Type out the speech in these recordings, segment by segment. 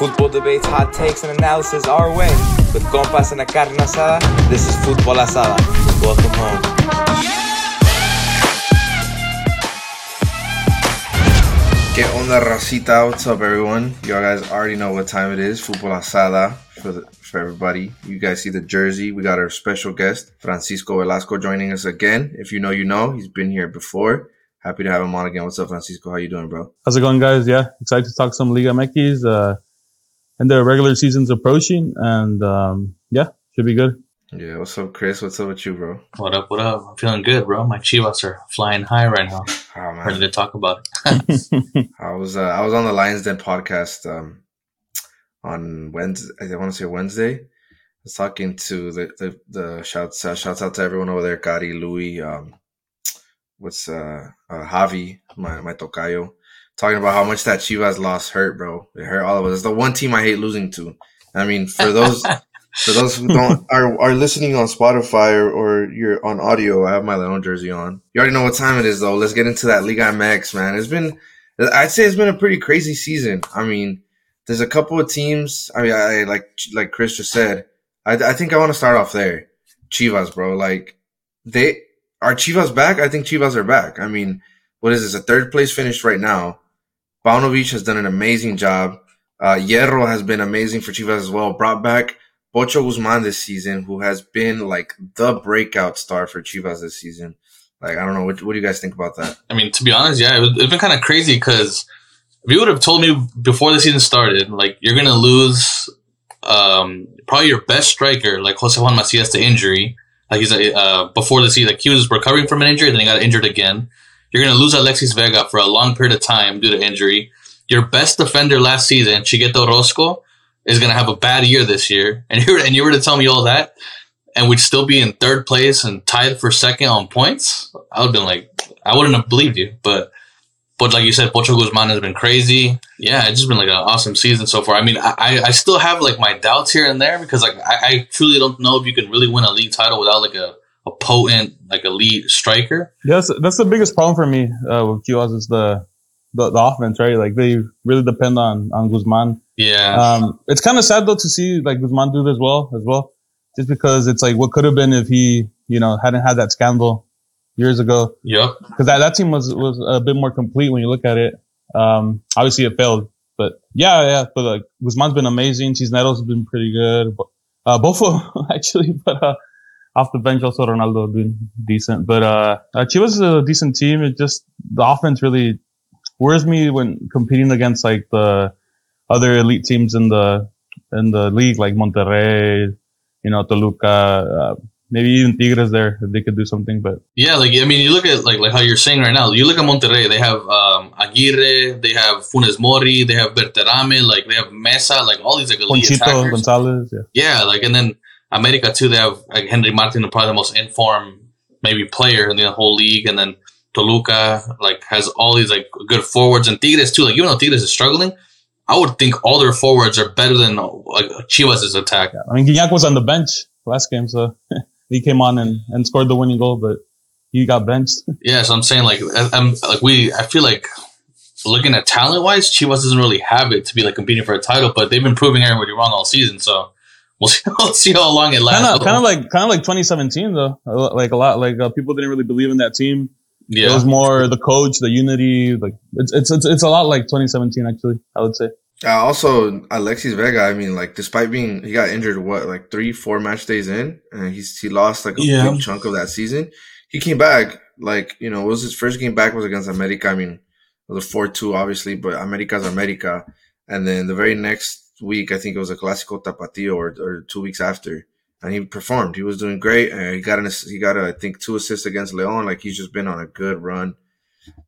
Football debates, hot takes, and analysis our way. With compas and a carne asada, this is Football Asada. Welcome home. Get on the racita. What's up, everyone? Y'all guys already know what time it is. Football asada for the, for everybody. You guys see the jersey. We got our special guest, Francisco Velasco, joining us again. If you know, you know. He's been here before. Happy to have him on again. What's up, Francisco? How you doing, bro? How's it going, guys? Yeah, excited to talk some Liga MX. Uh, and the regular season's approaching, and um, yeah, should be good. Yeah, what's up, Chris? What's up with you, bro? What up? What up? I'm feeling good, bro. My Chivas are flying high right now. Oh, Ready to talk about it. I was uh, I was on the Lions Den podcast um, on Wednesday. I want to say Wednesday. I was talking to the the, the shouts uh, shouts out to everyone over there, Gary, Louis, um, what's uh, uh Javi, my my tocayo, talking about how much that Chivas loss hurt, bro. It hurt all of us. It's the one team I hate losing to. I mean, for those for those who don't are, are listening on Spotify or, or you're on audio, I have my Leon jersey on. You already know what time it is, though. Let's get into that Liga MX, man. It's been, I'd say, it's been a pretty crazy season. I mean, there's a couple of teams. I mean, I like like Chris just said. I, I think I want to start off there. Chivas, bro. Like they are Chivas back. I think Chivas are back. I mean, what is this? A third place finish right now. Paunovic has done an amazing job. Uh, Hierro has been amazing for Chivas as well. Brought back Pocho Guzman this season, who has been like the breakout star for Chivas this season. Like, I don't know. What, what do you guys think about that? I mean, to be honest, yeah, it, it's been kind of crazy because if you would have told me before the season started, like you're gonna lose um, probably your best striker, like Jose Juan Macias, to injury. Like he's uh, before the season, like he was recovering from an injury, and then he got injured again. You're gonna lose Alexis Vega for a long period of time due to injury. Your best defender last season, Chiquete Orozco, is gonna have a bad year this year, and you were, and you were to tell me all that, and we'd still be in third place and tied for second on points. I would have been like, I wouldn't have believed you, but but like you said, Pocho Guzman has been crazy. Yeah, it's just been like an awesome season so far. I mean, I, I still have like my doubts here and there because like I, I truly don't know if you can really win a league title without like a, a potent like elite striker. That's that's the biggest problem for me uh, with Chivas is the, the the offense, right? Like they really depend on on Guzman. Yeah, Um, it's kind of sad though to see like Guzman do this well as well, just because it's like what could have been if he you know hadn't had that scandal years ago. yep. because that, that team was was a bit more complete when you look at it. Um, obviously it failed, but yeah, yeah. But like Guzman's been amazing. Cisneros has been pretty good. But, uh, both of them actually, but uh, off the bench also Ronaldo been decent. But uh, uh, Chivas is a decent team. It just the offense really worries me when competing against like the other elite teams in the in the league, like Monterrey, you know, Toluca. Uh, maybe even Tigres there if they could do something, but. Yeah, like I mean, you look at like like how you're saying right now. You look at Monterrey; they have um, Aguirre, they have Funes Mori, they have Berterame, like they have Meza, like all these like elite Ponchito attackers. Gonzalez, yeah. Yeah, like and then America too. They have like Henry Martin, probably the most informed maybe player in the whole league, and then Toluca like has all these like good forwards and Tigres too. Like even though Tigres is struggling, I would think all their forwards are better than like Chivas' attack. I mean, Gignac was on the bench last game, so he came on and, and scored the winning goal, but he got benched. Yeah, so I'm saying like I- I'm like we. I feel like looking at talent wise, Chivas doesn't really have it to be like competing for a title, but they've been proving everybody wrong all season. So we'll see, we'll see how long it lasts. kind of, kind of like, kind of like 2017 though. Like a lot, like uh, people didn't really believe in that team. Yeah. It was more the coach, the unity. Like it's, it's, it's, it's a lot like 2017 actually. I would say. Uh, also, Alexis Vega. I mean, like, despite being he got injured, what like three, four match days in, and he's he lost like a Yeah. big chunk of that season. He came back, like you know, it was his first game back was against America. I mean, it was a four two, obviously, but America's America. And then the very next week, I think it was a Clásico Tapatio, or, or two weeks after, and he performed. He was doing great, and he got an he got a, I think two assists against Leon. Like he's just been on a good run.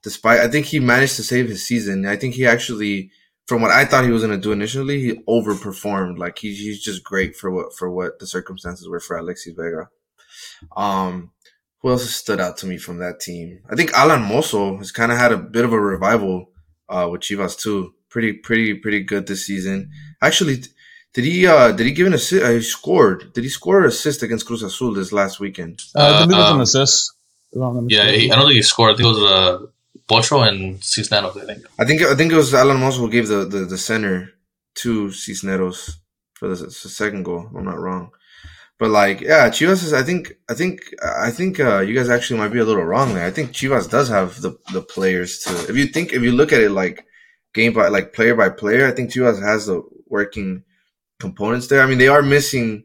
Despite, I think he managed to save his season. I think he actually from what I thought he was going to do initially, he overperformed. Like he's he's just great for what for what the circumstances were for Alexis Vega. Um, who else stood out to me from that team? I think Alan Mozo has kind of had a bit of a revival uh, with Chivas too. Pretty pretty pretty good this season. Actually, did he uh did he give an assist? Uh, he scored. Did he score an assist against Cruz Azul this last weekend? Uh, I believe it was um, an assist. if I'm not Yeah, he, I don't think he scored. I think it was uh, Pocho and Cisneros, I think. I think I think it was Alan Mozo who gave the the, the center to Cisneros for the, the second goal. I'm not wrong. But like, yeah, Chivas is. I think, I think, I think uh, you guys actually might be a little wrong there. I think Chivas does have the the players to. If you think, if you look at it like game by like player by player, I think Chivas has the working components there. I mean, they are missing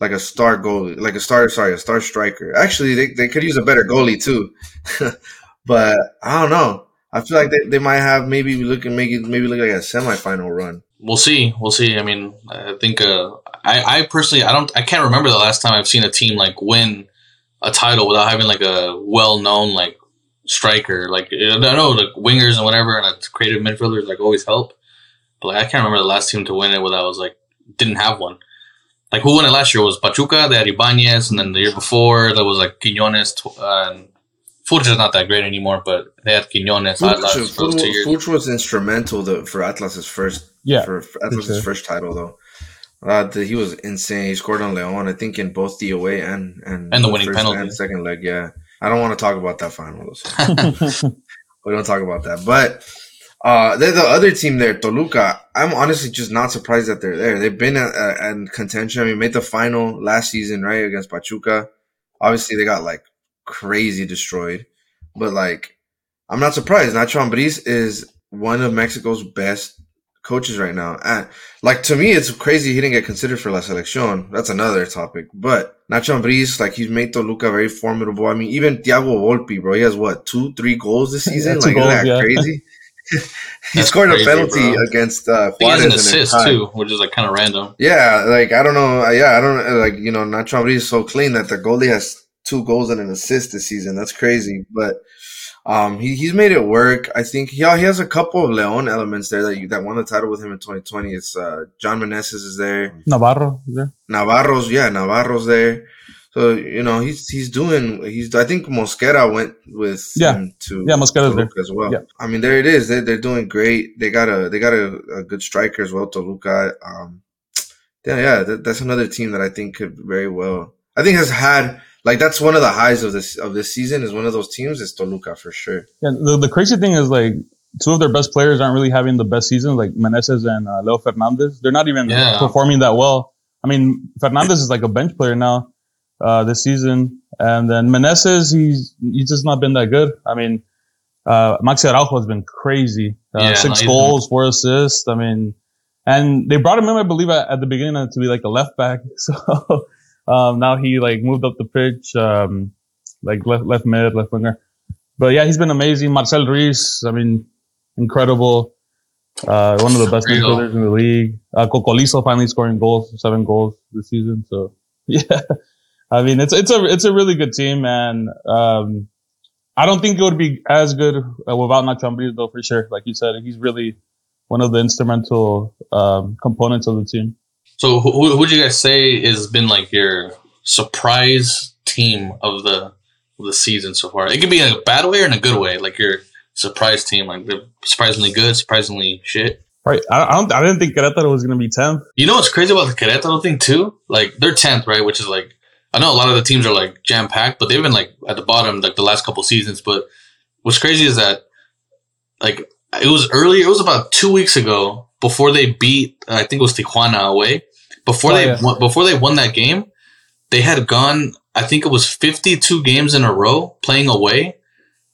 like a star goalie, like a star, sorry, a star striker. Actually, they, they could use a better goalie too. but I don't know. I feel like they, they might have maybe looking maybe maybe look like a semifinal run. We'll see. We'll see. I mean, I think uh, I I personally I don't I can't remember the last time I've seen a team like win a title without having like a well known like striker. Like I know like wingers and whatever and a creative midfielders like always help. But like I can't remember the last team to win it without was like didn't have one. Like who won it last year was Pachuca, they had Ibanez, and then the year before there was like Quinones uh, and Furch is not that great anymore, but they had Quinones. Furch, Furch, Furch was instrumental to, for Atlas's first yeah for, for Atlas's sure. first title though. Uh, the, he was insane. He scored on Leon, I think, in both the away and and, And the winning first penalty. and second leg. Yeah, I don't want to talk about that final. We don't talk about that. But uh, they're the other team there, Toluca. I'm honestly just not surprised that they're there. They've been at, at, at contention. I mean, made the final last season, right, against Pachuca. Obviously, they got like crazy destroyed, but like, I'm not surprised. Nacho Ambriz is one of Mexico's best coaches right now. And like to me, it's crazy he didn't get considered for La Selección. That's another topic. But Nacho Ambriz, like he's made Toluca very formidable. I mean, even Thiago Volpi, bro, he has what two, three goals this season. Two like goals, isn't that yeah. crazy? he That's scored crazy, a penalty bro. against uh, I he has an assist their too, which is like kind of random. Yeah, like I don't know. uh, Yeah, I don't uh, like you know. Nacho Ambriz is so clean that the goalie has two goals and an assist this season. That's crazy, but um, he he's made it work. I think he he has a couple of Leon elements there that you, that won the title with him in 2020. It's uh, John Meneses is there, Navarro is there. Navarro's yeah, Navarro's there. So you know he's he's doing he's I think Mosquera went with Yeah. him to Yeah, Mosquera's there. As well. Yeah. I mean there it is. They they're doing great. They got a they got a, a good striker as well. Toluca. Um, yeah, yeah, that, that's another team that I think could very well. I think has had like that's one of the highs of this of this season is one of those teams is Toluca for sure. Yeah, the, the crazy thing is like two of their best players aren't really having the best season, like Meneses and uh, Leo Fernandez. They're not even Yeah. performing that well. I mean, Fernandez is like a bench player now uh, this season, and then Meneses he's he's just not been that good. I mean, uh, Maxi Araujo has been crazy. Uh, Yeah, six he's goals, four assists. I mean, and they brought him in, I believe, at, at the beginning to be like a left back. So um, now he like moved up the pitch, um, like left left mid, left winger. But yeah, he's been amazing. Marcel Ruiz, I mean, incredible. Uh, one of the best midfielders in the league. Uh, Cocolizo finally scoring goals, seven goals this season. So yeah, I mean, it's, it's a, it's a really good team. And, um, I don't think it would be as good uh, without Nacho Ambriz though, for sure. Like you said, he's really one of the instrumental, um, components of the team. So who who would you guys say has been like your surprise team of the of the season so far? It could be in a bad way or in a good way. Like your surprise team, like they're surprisingly good, surprisingly shit. Right. I, I don't, I didn't think Querétaro was going to be 10th. You know what's crazy about the Querétaro thing too? Like they're tenth, right? Which is like I know a lot of the teams are like jam packed, but they've been like at the bottom like the last couple seasons. But what's crazy is that like it was earlier. It was about two weeks ago before they beat. I think it was Tijuana away. Before Oh, they yeah. won, before they won that game, they had gone. I think it was fifty two games in a row playing away.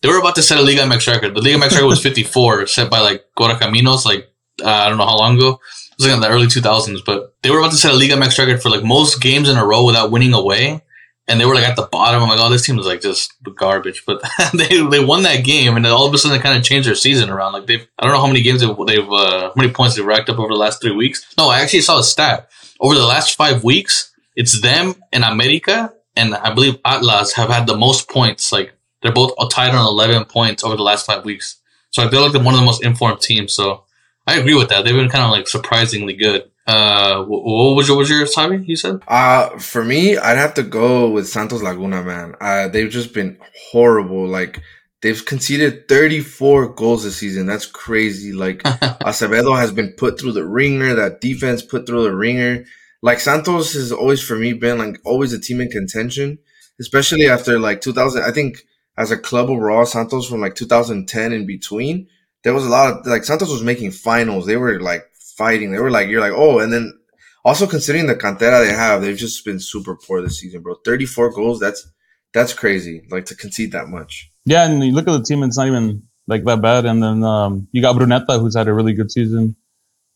They were about to set a Liga MX record. The Liga MX record was fifty four, set by like Caminos, like uh, I don't know how long ago. It was like in the early 2000s, but they were about to set a Liga MX record for like most games in a row without winning away. And they were like at the bottom. I'm like, oh, this team is like just garbage. But they they won that game, and all of a sudden they kind of changed their season around. Like they've I don't know how many games they've, they've uh, how many points they've racked up over the last three weeks. No, I actually saw a stat over the last five weeks. It's them and America, and I believe Atlas have had the most points. Like they're both tied on 11 points over the last five weeks. So like, they're like one of the most informed teams. So I agree with that. They've been kind of like surprisingly good. Uh, what was your, what was your timing? You said? Uh, for me, I'd have to go with Santos Laguna, man. Uh, they've just been horrible. Like, they've conceded 34 goals this season. That's crazy. Like, Acevedo has been put through the ringer. That defense put through the ringer. Like, Santos has always, for me, been like always a team in contention, especially after like 2000. I think as a club overall, Santos from like 2010 in between, there was a lot of like Santos was making finals. They were like fighting. They were like, you're like, oh, and then also considering the cantera they have, they've just been super poor this season, bro. 34 goals, that's that's crazy. Like to concede that much. Yeah, and you look at the team; it's not even like that bad. And then um, you got Brunetta, who's had a really good season,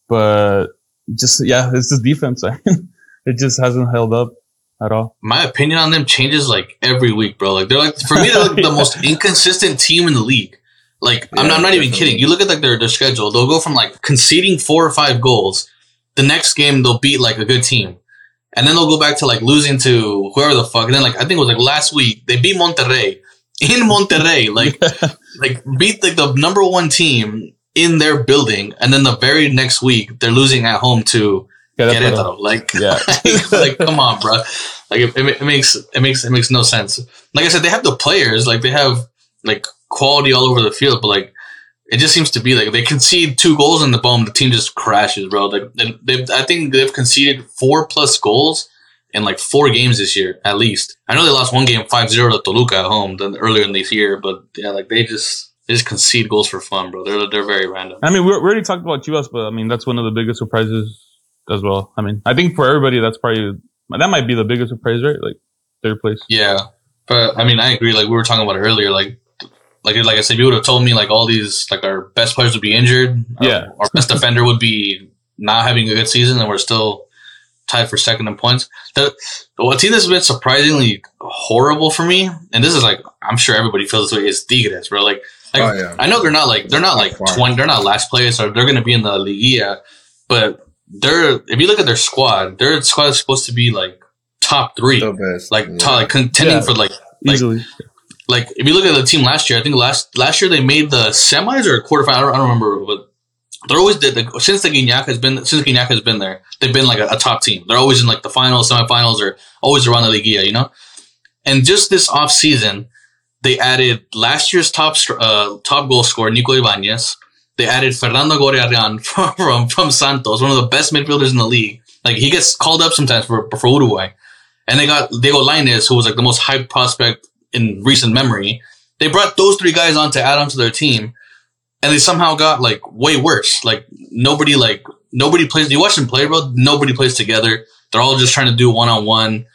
but just yeah, it's the defense. it just hasn't held up at all. My opinion on them changes like every week, bro. Like they're like for me, they're like the most inconsistent team in the league. Like I'm, Yeah, I'm not even kidding. You look at like their, their schedule; they'll go from like conceding four or five goals. The next game they'll beat like a good team, and then they'll go back to like losing to whoever the fuck. And then like I think it was like last week they beat Monterrey in Monterrey, like like beat like the number one team in their building, and then the very next week they're losing at home to Querétaro. Querétaro. Like, Yeah. like, come on, bro. Like, it, it, makes it makes it makes no sense. Like I said, they have the players. Like, they have like quality all over the field, but like, it just seems to be like they concede two goals in the bomb, the team just crashes, bro. Like, they, they've, I think they've conceded four plus goals in like four games this year, at least. I know they lost one game 5-0 to Toluca at home then earlier in this year, but yeah, like they just they just concede goals for fun, bro. They're they're very random. I mean, we we already talked about Chivas, but I mean, that's one of the biggest surprises as well. I mean, I think for everybody, that's probably that might be the biggest surprise, right? Like third place. Yeah, but I mean, I agree. Like we were talking about earlier. Like, like like I said, you would have told me like all these like our best players would be injured. Yeah. our, our best defender would be not having a good season, and we're still tied for second in points. The one team that's been surprisingly horrible for me, and this is like I'm sure everybody feels this way, is Tigres, bro. Like, like oh yeah. I know they're not like they're not like twenty, they're not last place, or they're going to be in the Liguilla, but they're if you look at their squad, their squad is supposed to be like top three, The best. like yeah. top, like contending Yeah. for like Like- Easily. Like if you look at the team last year, I think last last year they made the semis or quarterfinal. I don't, I don't remember, but they're always the, since the Gignac has been since Gignac has been there, they've been like a, a top team. They're always in like the finals, semifinals, or always around the Liguilla, you know. And just this off season, they added last year's top uh, top goal scorer Nico Ibanez. They added Fernando Gorriarán from, from from Santos, one of the best midfielders in the league. Like he gets called up sometimes for for Uruguay. And they got Diego Lainez, who was like the most hyped prospect in recent memory. They brought those three guys on to add on to their team, and they somehow got like way worse. Like nobody, like nobody plays. You watch them play, bro. Nobody plays together. They're all just trying to do one on one.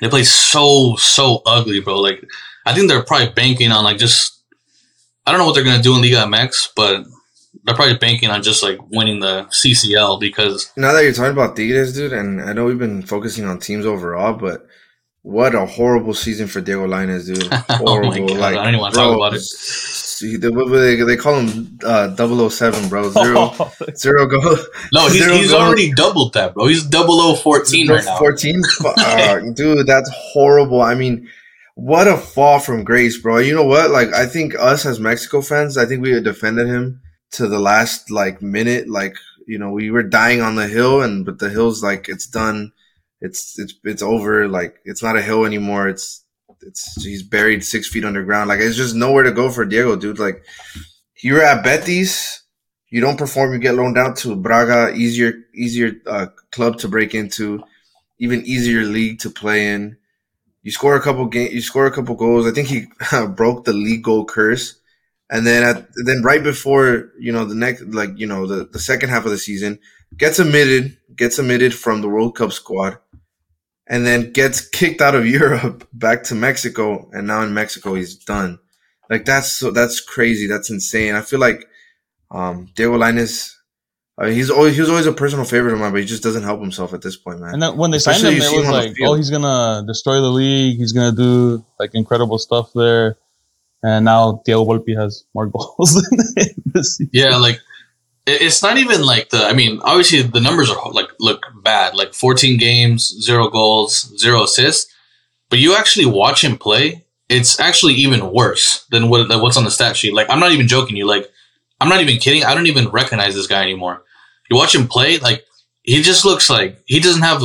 They play so so ugly, bro. Like I think they're probably banking on like just I don't know what they're gonna do in Liga MX, but they're probably banking on just like winning the CCL because Now that you're talking about Tigres, dude, and I know we've been focusing on teams overall, but what a horrible season for Diego Lainez, dude. Oh my Horrible. God, like, I don't even wanna talk bro, about it. see, they, they, call him uh, 007, bro. Zero, zero goal. no, he's, Zero he's goals. already doubled that, bro. He's double O fourteen right now. 14? Uh, dude, that's horrible. I mean, what a fall from grace, bro. You know what? Like, I think us as Mexico fans, I think we defended him to the last, like, minute. Like, you know, we were dying on the hill, and, but the hill's like, it's done. It's, it's, it's over. Like, it's not a hill anymore. It's, it's, he's buried six feet underground. Like, it's just nowhere to go for Diego, dude. Like, you're at Betis. You don't perform, you get loaned out to Braga, easier, easier uh, club to break into even easier league to play in. You score a couple game, you score a couple goals. I think he broke the league goal curse, and then at then right before you know the next like you know the the second half of the season gets omitted, gets omitted from the World Cup squad, and then gets kicked out of Europe back to Mexico, and now in Mexico he's done. Like that's so that's crazy. That's insane. I feel like um Diego Lainez. I mean, he's always he was always a personal favorite of mine, but he just doesn't help himself at this point, man. And then when they signed him, it was him like, oh, he's gonna destroy the league. He's gonna do like incredible stuff there. And now Diego Volpi has more goals than. Yeah, like it's not even like the. I mean, obviously the numbers are like look bad. Like 14 games, zero goals, zero assists. But you actually watch him play, it's actually even worse than what than what's on the stat sheet. Like I'm not even joking you. Like I'm not even kidding. I don't even recognize this guy anymore. You watch him play, like he just looks like he doesn't have.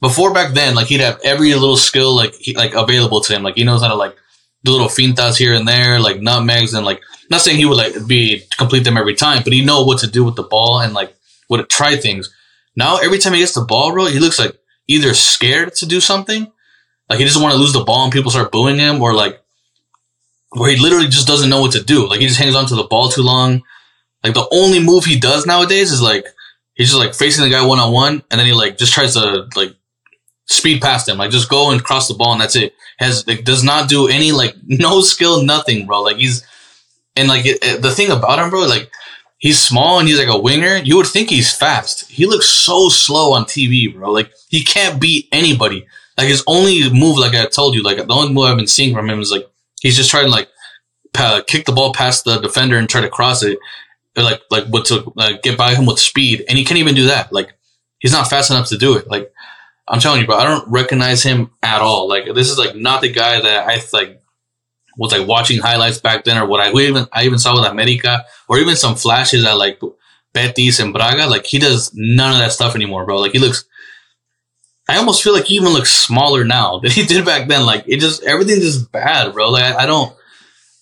Before back then, like he'd have every little skill like he, like available to him. Like he knows how to like do little fintas here and there, like nutmegs and like not saying he would like be complete them every time, but he know what to do with the ball and like would try things. Now every time he gets the ball, bro, he looks like either scared to do something, like he doesn't want to lose the ball and people start booing him, or like where he literally just doesn't know what to do. Like he just hangs on to the ball too long. Like the only move he does nowadays is like he's just like facing the guy one on one, and then he like just tries to like speed past him, like just go and cross the ball, and that's it. Has like does not do any like no skill, nothing, bro. Like he's and like it, it- the thing about him, bro, like he's small and he's like a winger. You would think he's fast. He looks so slow on TV, bro. Like he can't beat anybody. Like his only move, like I told you, like the only move I've been seeing from him is like he's just trying to like pa- kick the ball past the defender and try to cross it, or like like what to like, get by him with speed, and he can't even do that. Like he's not fast enough to do it. Like I'm telling you, bro, I don't recognize him at all. Like this is like not the guy that I like was like watching highlights back then, or what I even I even saw with America, or even some flashes at like Betis and Braga. Like he does none of that stuff anymore, bro. Like he looks. I almost feel like he even looks smaller now than he did back then. Like it just everything's just bad, bro. Like I, I don't,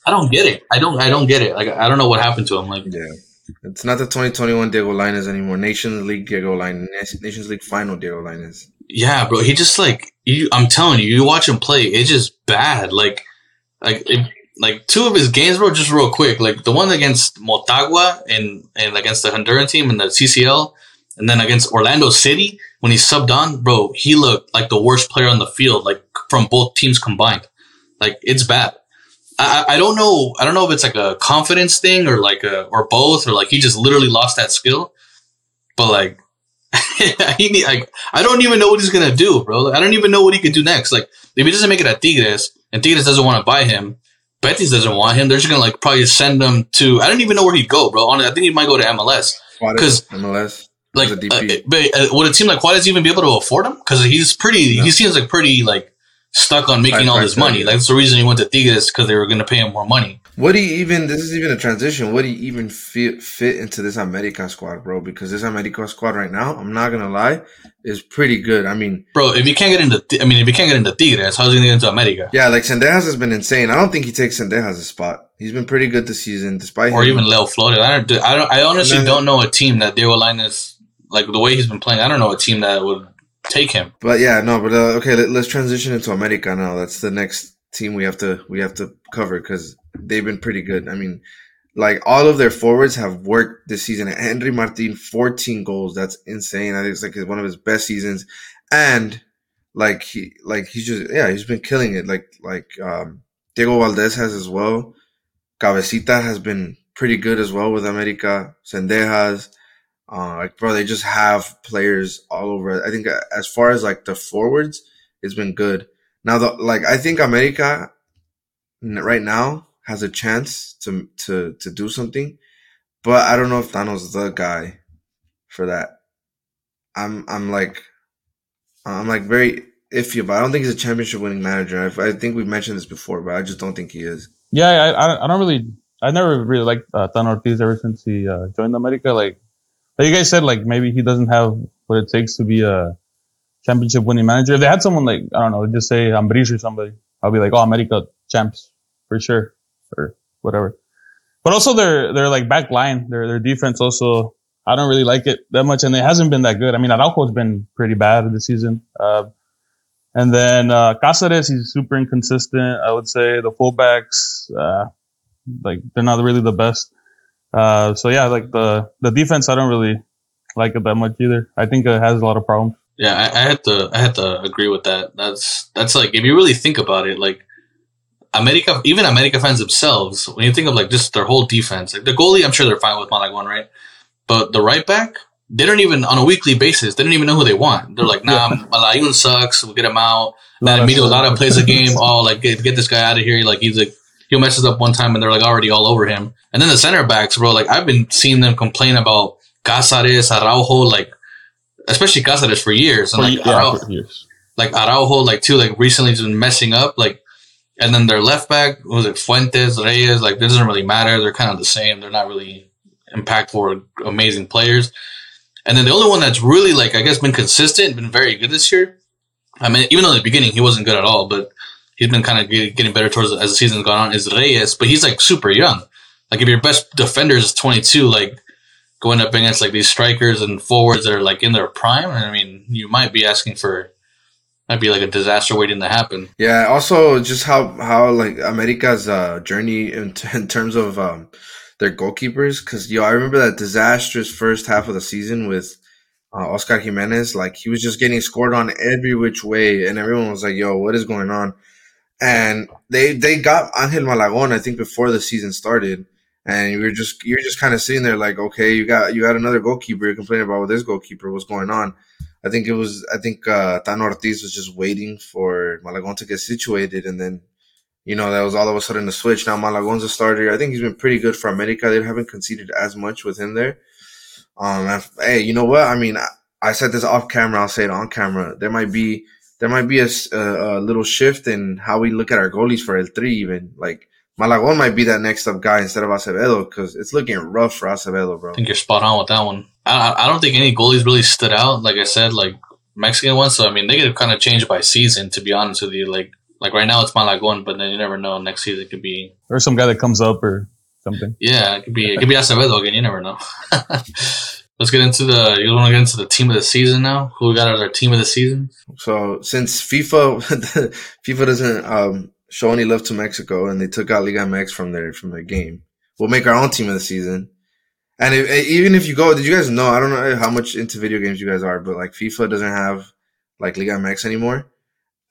I don't get it. I don't, I don't get it. Like I don't know what happened to him. Like Yeah. It's not the 2021 Diego Lainez anymore. Nations League Diego Lainez. Nations League final Diego Lainez. Yeah, bro. He just like you. I'm telling you, you watch him play. It's just bad. Like, like, it, like two of his games, bro. Just real quick, like the one against Motagua and and against the Honduran team in the CCL, and then against Orlando City when he subbed on, bro. He looked like the worst player on the field, like from both teams combined. Like it's bad. I, I I don't know. I don't know if it's like a confidence thing or like a or both or like he just literally lost that skill. But like, he need, like I don't even know what he's gonna do, bro. Like, I don't even know what he could do next. Like if he doesn't make it at Tigres and Tigres doesn't want to buy him, Betis doesn't want him. They're just gonna like probably send him to. I don't even know where he'd go, bro. Honestly, I think he might go to MLS. Juarez, 'Cause- MLS. Like, uh, but uh, would it seem like Juarez even be able to afford him? Because he's pretty. No. He seems like pretty like stuck on making Right, all this money. Like, that's the reason he went to Tigres because they were gonna pay him more money. Would he even? This is even a transition. Would he even fit fit into this America squad, bro? Because this America squad right now, I'm not gonna lie, is pretty good. I mean, Bro, if you can't get into, I mean, if you can't get into Tigres, how's he gonna get into America? yeah, like Zendejas has been insane. I don't think he takes Zendejas' spot. He's been pretty good this season, despite or him. even Leo Flores. I don't. I don't. I honestly No. don't know a team that Diego Lainez like the way he's been playing. I don't know a team that would take him. But yeah, no, but uh, okay, let, let's transition into America now. That's the next team we have to we have to cover because they've been pretty good. I mean, like all of their forwards have worked this season. Henry Martin, fourteen goals. That's insane. I think it's like one of his best seasons, and like he like he's just yeah he's been killing it. Like like um Diego Valdez has as well. Cabecita has been pretty good as well with America. Zendejas. Uh, like bro, they just have players all over. I think uh, as far as like the forwards, it's been good. Now, the like I think America right now has a chance to to to do something, but I don't know if Thanos the guy for that. I'm I'm like I'm like very iffy, but I don't think he's a championship winning manager. I, I think we mentioned this before, but I just don't think he is. Yeah, I, I, don't really, I never really liked uh, Ortiz ever since he uh, joined America. Like, like you guys said, like maybe he doesn't have what it takes to be a championship winning manager. If they had someone like I don't know, just say Ambriz or somebody, I'll be like, oh, America champs for sure, or whatever. But also their their like back line, their their defense also, I don't really like it that much, and it hasn't been that good. I mean, Araujo's been pretty bad this season. Uh, and then uh, Cáceres, he's super inconsistent. I would say the fullbacks, uh, like they're not really the best. Uh, so yeah, like the the defense, I don't really like it that much either. I think it has a lot of problems. Yeah, I, I had to. I had to agree with that. That's that's like if you really think about it, like America, even America fans themselves, when you think of like just their whole defense, like the goalie, I'm sure they're fine with Malagon, right? But the right back, they don't even on a weekly basis. They don't even know who they want. They're like, nah, Malayun sucks. We'll get him out. Matt Emilio Lara plays a game. Oh, like get, get this guy out of here. Like he's like he'll messes up one time and they're like already all over him. And then the center backs, bro. Like I've been seeing them complain about Cáceres, Araujo, like especially Cáceres for years. And For, like yeah, Araujo, years. like Araujo, like too, like recently just been messing up. Like and then their left back was it Fuentes, Reyes. Like it doesn't really matter. They're kind of the same. They're not really impactful or amazing players. And then the only one that's really like I guess been consistent, been very good this year. I mean, even though in the beginning he wasn't good at all, but he's been kind of getting better towards as the season's gone on. Is Reyes, but he's like super young. Like if your best defender is 22, like going up against like these strikers and forwards that are like in their prime, I mean, you might be asking for might be like a disaster waiting to happen. Yeah. Also, just how how like America's uh, journey in, t- in terms of um, their goalkeepers, because yo, I remember that disastrous first half of the season with uh, Oscar Jimenez, like he was just getting scored on every which way, and everyone was like, "Yo, what is going on?" And they they got Angel Malagon, I think, before the season started, and you're just you're just kind of sitting there like, okay, you got you got another goalkeeper. You're complaining about with this goalkeeper. What's going on? I think it was I think uh, Tano Ortiz was just waiting for Malagon to get situated, and then you know that was all of a sudden the switch. Now Malagon's a starter. I think he's been pretty good for America. They haven't conceded as much with him there. Um, hey, you know what? I mean, I, I said this off camera. I'll say it on camera. There might be there might be a, a, a little shift in how we look at our goalies for El Tri. Even like Malagon might be that next up guy instead of Acevedo because it's looking rough for Acevedo, bro. I think you're spot on with that one. I, I don't think any goalies really stood out. Like I said, like Mexican ones. So I mean, they could kind of change by season. To be honest with you, like like right now it's Malagon, but then you never know. Next season it could be or some guy that comes up or something. Yeah, it could be it could be Acevedo again. You never know. Let's get into the. You want to get into the team of the season now? Who we got as our team of the season? So since FIFA FIFA doesn't um, show left to Mexico, and they took out Liga MX from their from their game, we'll make our own team of the season. And if, eh, even if you go, did you guys know? I don't know how much into video games you guys are, but like FIFA doesn't have like Liga MX anymore.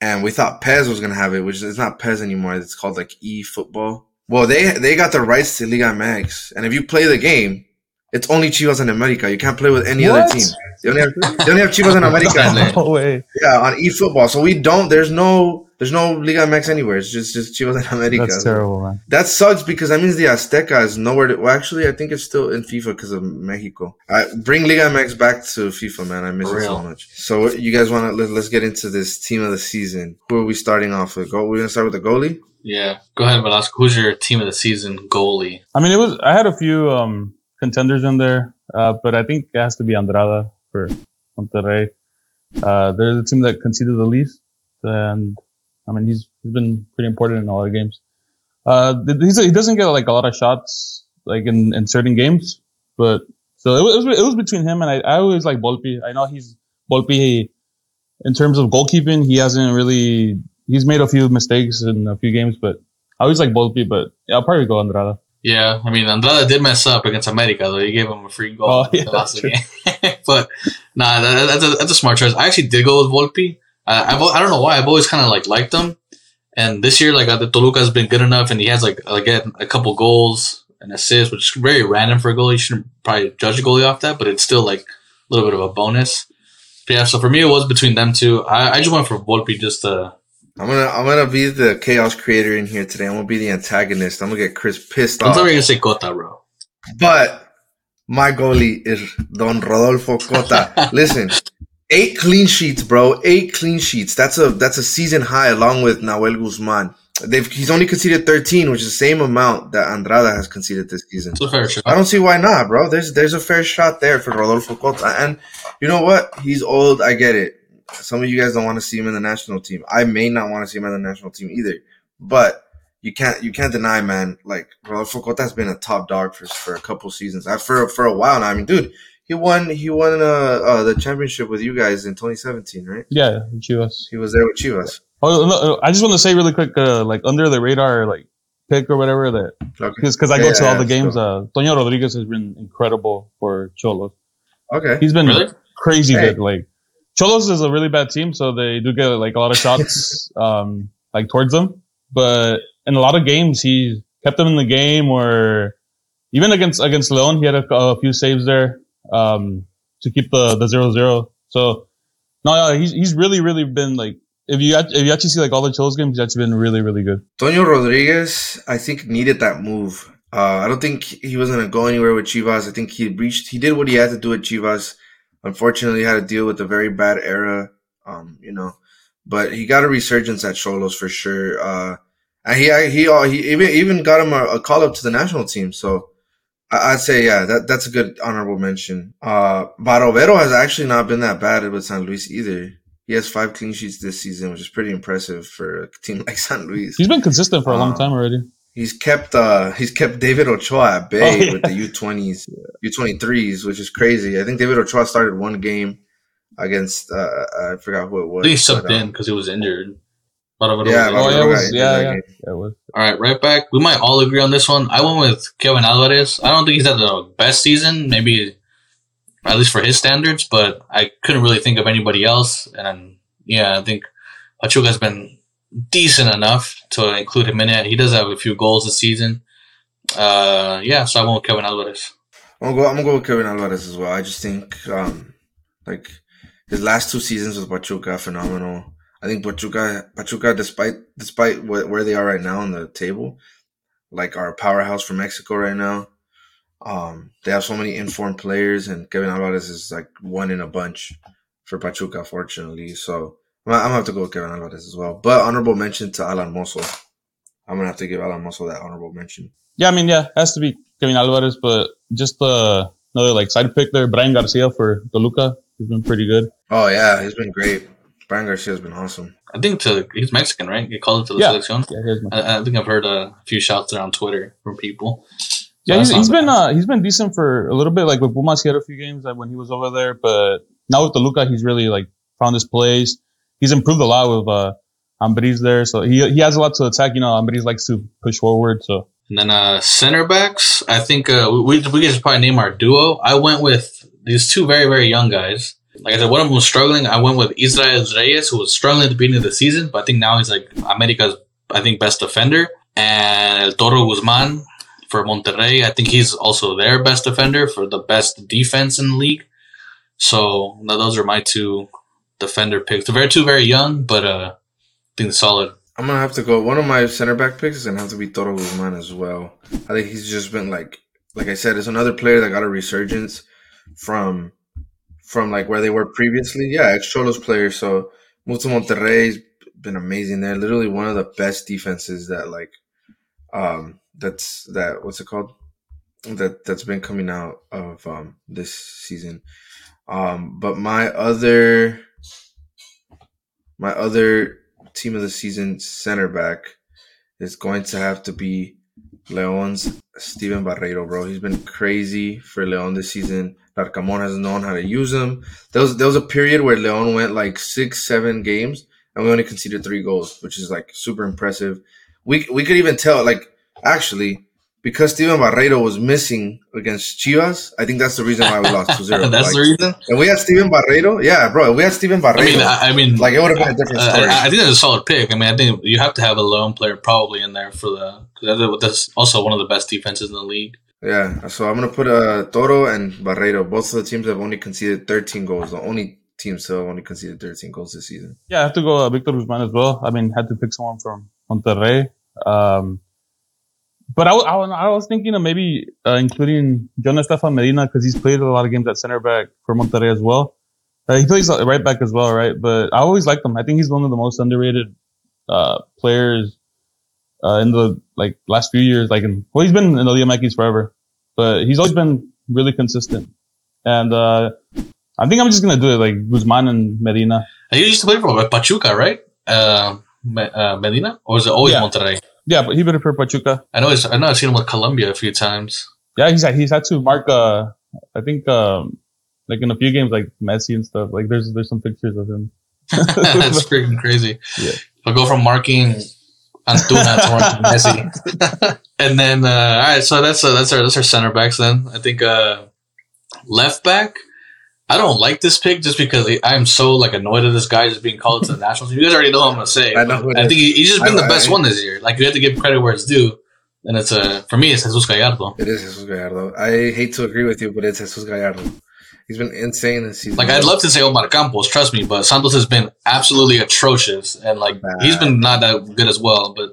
And we thought PES was gonna have it, which is not PES anymore. It's called like E Football. Well, they they got the rights to Liga MX, and if you play the game, it's only Chivas in America. You can't play with any what? other team. They only have they only have Chivas in America. no way. Yeah, on eFootball. So we don't. There's no there's no Liga MX anywhere. It's just just Chivas in America. That's terrible, man. That sucks because that means the Azteca is nowhere. To, well, actually, I think it's still in FIFA because of Mexico. I bring Liga MX back to FIFA, man. I miss it so much. So you guys want to let, let's get into this team of the season. Who are we starting off with? Go. We're gonna start with the goalie. Yeah, go ahead, Velasco. Who's your team of the season goalie? I mean, it was. I had a few um, contenders in there, uh, but I think it has to be Andrada for Monterrey. Uh, they're the team that conceded the least, and I mean, he's he's been pretty important in a lot of games. Uh, he doesn't get like a lot of shots like in, in certain games, but so it was it was between him and I. I always like Volpe. I know he's Volpe. In terms of goalkeeping, he hasn't really he's made a few mistakes in a few games, but I always like Volpe. But yeah, I'll probably go Andrada. Yeah, I mean Andrada did mess up against America though. He gave him a free goal. Oh, yeah, that's true. but nah, that, that's, a, that's a smart choice. I actually did go with Volpe. Uh, I've, I don't know why. I've always kind of like liked him. And this year, like uh, the Toluca has been good enough, and he has like like a couple goals and assists, which is very random for a goalie. You shouldn't probably judge a goalie off that, but it's still like a little bit of a bonus. But yeah, so for me, it was between them two. I, I just went for Volpe just to I'm gonna I'm gonna be the chaos creator in here today. I'm gonna be the antagonist. I'm gonna get Chris pissed off. I'm gonna say Cota, bro. But my goalie is Don Rodolfo Cota. Listen, eight clean sheets, bro. Eight clean sheets. That's a that's a season high, along with Nahuel Guzman. They've he's only conceded 13, which is the same amount that Andrada has conceded this season. It's a fair shot. I don't see why not, bro. There's there's a fair shot there for Rodolfo Cota, and you know what? He's old. I get it some of you guys don't want to see him in the national team. I may not want to see him in the national team either. But you can't you can't deny, man. Like Rodolfo Cota has been a top dog for for a couple seasons. I, for for a while now. I mean, dude, he won he won uh, uh, the championship with you guys in 2017, right? Yeah, Chivas. He was there with Chivas. Oh, no, I just want to say really quick, uh, like under the radar, like pick or whatever that because okay. I go yeah, to all the games. Uh, Toño Rodriguez has been incredible for Xolos. Okay, he's been really? crazy hey. good. Like Xolos is a really bad team, so they do get like a lot of shots um, like towards them. But in a lot of games, he kept them in the game, or even against against Leon, he had a, a few saves there um, to keep the the zero zero. So no, he's he's really really been like if you if you actually see like all the Xolos games, he's actually been really really good. Toño Rodriguez, I think needed that move. Uh, I don't think he was gonna go anywhere with Chivas. I think he reached, he did what he had to do at Chivas unfortunately had to deal with a very bad era. Um, you know, but he got a resurgence at Xolos for sure. Uh, and he he he even even got him a, a call up to the national team. So I, would say yeah, that that's a good honorable mention. Uh, Barovero has actually not been that bad with San Luis either. He has five clean sheets this season, which is pretty impressive for a team like San Luis. He's been consistent for a long um, time already. He's kept uh he's kept David Ochoa at bay oh, yeah. with the U twenties, U twenty threes, which is crazy. I think David Ochoa started one game against uh I forgot who it was. He subbed in because um, he was injured. Yeah, oh, yeah, was, yeah, yeah, yeah, was. All right, right back. We might all agree on this one. I went with Kevin Alvarez. I don't think he's had the best season. Maybe at least for his standards. But I couldn't really think of anybody else. And yeah, I think Pachuca's been decent enough to include him in it. He does have a few goals this season. Uh, yeah, so I went with Kevin Alvarez. I'm gonna go. I'm gonna go with Kevin Alvarez as well. I just think, um, like his last two seasons with Pachuca, phenomenal. I think Pachuca, Pachuca, despite despite wh- where they are right now on the table, like our powerhouse for Mexico right now. Um, they have so many informed players, and Kevin Alvarez is like one in a bunch for Pachuca, fortunately. So I'm, I'm gonna have to go with Kevin Alvarez as well. But honorable mention to Alan Mozo. I'm gonna have to give Alan Mozo that honorable mention. Yeah, I mean, yeah, has to be Kevin Alvarez, but just uh, another like side pick there, Brian Garcia for Toluca. He's been pretty good. Oh yeah, he's been great. Brian Garcia's been awesome. I think to he's Mexican, right? He called it to the Yeah. selección. Yeah, I, I think I've heard a few shouts there on Twitter from people. Yeah, So he's, that he's sounds been uh, he's been decent for a little bit. Like with Pumas, he had a few games like when he was over there, but now with Toluca, he's really like found his place. He's improved a lot with uh, Ambriz there, so he he has a lot to attack. You know, Ambriz likes to push forward, so And then uh, center backs, I think uh, we we could just probably name our duo. I went with these two very very young guys. Like I said, one of them was struggling. I went with Israel Reyes, who was struggling at the beginning of the season, but I think now he's like America's I think best defender. And El Toro Guzman for Monterrey, I think he's also their best defender for the best defense in the league. So those are my two defender picks. They're very two very young, but uh, I think solid. I'm gonna have to go. One of my center back picks is gonna have to be Toro Guzman as well. I think he's just been like, like I said, it's another player that got a resurgence from, from like where they were previously. Yeah, ex Xolos player. So moved to Monterrey. He's been amazing there. Literally one of the best defenses that like, um, that's that. What's it called? That that's been coming out of um this season. Um, but my other, my other team of the season center back is going to have to be Leon's Stiven Barreiro, bro. He's been crazy for Leon this season. Larcamon has known how to use him. There was there was a period where Leon went like six, seven games and we only conceded three goals, which is like super impressive. We we could even tell like actually because Stiven Barreiro was missing against Chivas, I think that's the reason why we lost 2-0. That's like, the reason. and we had Stiven Barreiro, yeah, bro. If we had Stiven Barreiro. I mean, I, I mean, like it would have been a different Uh, story. I, I think that's a solid pick. I mean, I think you have to have a lone player probably in there for the because that's also one of the best defenses in the league. Yeah, so I'm gonna put uh, Toro and Barreiro. Both of the teams have only conceded 13 goals. The only teams to have only conceded 13 goals this season. yeah, I have to go uh, Victor Guzman as well. I mean, had to pick someone from Monterrey. Um, but I, I, I was thinking of maybe uh, including John Estefan Medina because he's played a lot of games at center back for Monterrey as well. Uh, he plays right back as well, right? But I always liked him. I think he's one of the most underrated uh, players uh, in the like last few years. Like, in, well, he's been in the Liga forever, but he's always been really consistent. And uh, I think I'm just gonna do it like Guzman and Medina. He used to play for Pachuca, right? Uh, uh, Medina, or is it always Yeah. Monterrey? Yeah, but he better for Pachuca. I know. He's, I know. I've seen him with Colombia a few times. Yeah, he's had, he's had to mark. Uh, I think um, like in a few games, like Messi and stuff. Like there's there's some pictures of him. That's freaking crazy. Yeah. I'll go from marking Antuna to marking Messi, and then uh, all right. So that's uh, that's our that's our center backs. Then I think uh, left back. I don't like this pick just because I am so like annoyed at this guy just being called to the national team. You guys already know what I'm gonna say. I know who I think he, he's just been I- the best I- one this year. Like you have to give credit where it's due, and it's uh, for me it's Jesus Gallardo. It is Jesus Gallardo. I hate to agree with you, but it's Jesus Gallardo. He's been insane this season. Like I'd love to say Omar Campos, trust me, but Santos has been absolutely atrocious, and like Bad. he's been not that good as well. But